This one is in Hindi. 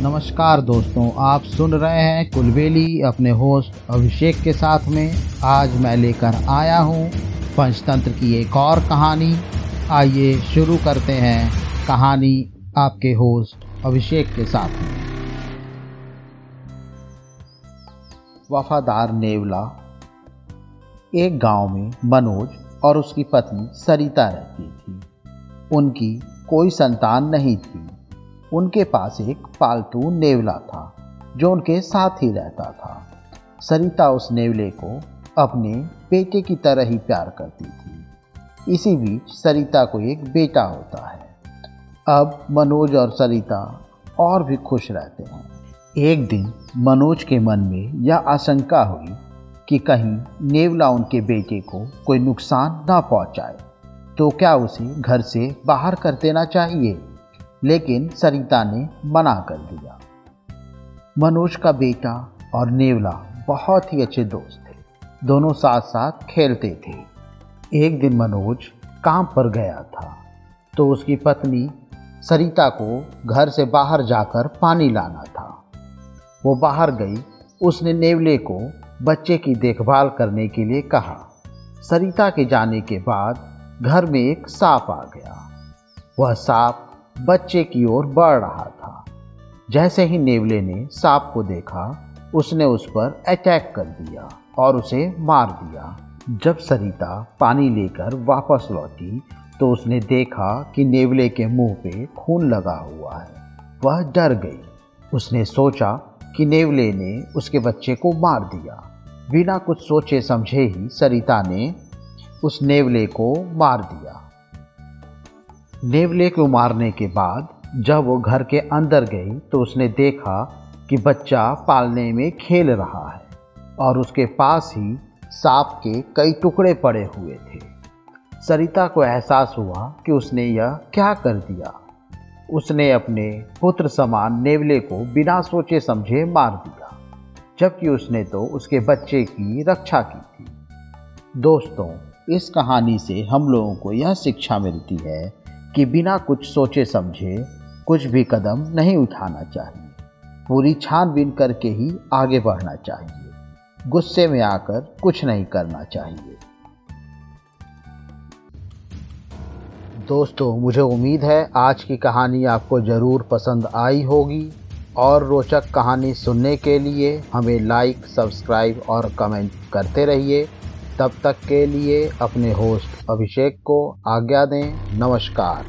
नमस्कार दोस्तों, आप सुन रहे हैं कुलबेली अपने होस्ट अभिषेक के साथ में। आज मैं लेकर आया हूँ पंचतंत्र की एक और कहानी। आइए शुरू करते हैं कहानी आपके होस्ट अभिषेक के साथ में। वफादार नेवला एक गाँव में मनोज और उसकी पत्नी सरिता रहती थी। उनकी कोई संतान नहीं थी। उनके पास एक पालतू नेवला था, जो उनके साथ ही रहता था। सरिता उस नेवले को अपने बेटे की तरह ही प्यार करती थी। इसी बीच सरिता को एक बेटा होता है। अब मनोज और सरिता और भी खुश रहते हैं। एक दिन मनोज के मन में यह आशंका हुई कि कहीं नेवला उनके बेटे को कोई नुकसान ना पहुँचाए। तो क्या उसे घर से बाहर कर देना चाहिए? लेकिन सरिता ने मना कर दिया। मनोज का बेटा और नेवला बहुत ही अच्छे दोस्त थे। दोनों साथ साथ खेलते थे। एक दिन मनोज काम पर गया था तो उसकी पत्नी सरिता को घर से बाहर जाकर पानी लाना था। वो बाहर गई। उसने नेवले को बच्चे की देखभाल करने के लिए कहा। सरिता के जाने के बाद घर में एक सांप आ गया। वह सांप बच्चे की ओर बढ़ रहा था। जैसे ही नेवले ने सांप को देखा, उसने उस पर अटैक कर दिया और उसे मार दिया। जब सरिता पानी लेकर वापस लौटी तो उसने देखा कि नेवले के मुँह पे खून लगा हुआ है। वह डर गई। उसने सोचा कि नेवले ने उसके बच्चे को मार दिया। बिना कुछ सोचे समझे ही सरिता ने उस नेवले को मार दिया। नेवले को मारने के बाद जब वो घर के अंदर गई तो उसने देखा कि बच्चा पालने में खेल रहा है और उसके पास ही सांप के कई टुकड़े पड़े हुए थे। सरिता को एहसास हुआ कि उसने यह क्या कर दिया। उसने अपने पुत्र समान नेवले को बिना सोचे समझे मार दिया, जबकि उसने तो उसके बच्चे की रक्षा की थी। दोस्तों, इस कहानी से हम लोगों को यह शिक्षा मिलती है कि बिना कुछ सोचे समझे, कुछ भी कदम नहीं उठाना चाहिए। पूरी छानबीन करके ही आगे बढ़ना चाहिए। गुस्से में आकर कुछ नहीं करना चाहिए। दोस्तों, मुझे उम्मीद है आज की कहानी आपको ज़रूर पसंद आई होगी। और रोचक कहानी सुनने के लिए हमें लाइक सब्सक्राइब और कमेंट करते रहिए। तब तक के लिए अपने होस्ट अभिषेक को आज्ञा दें। नमस्कार।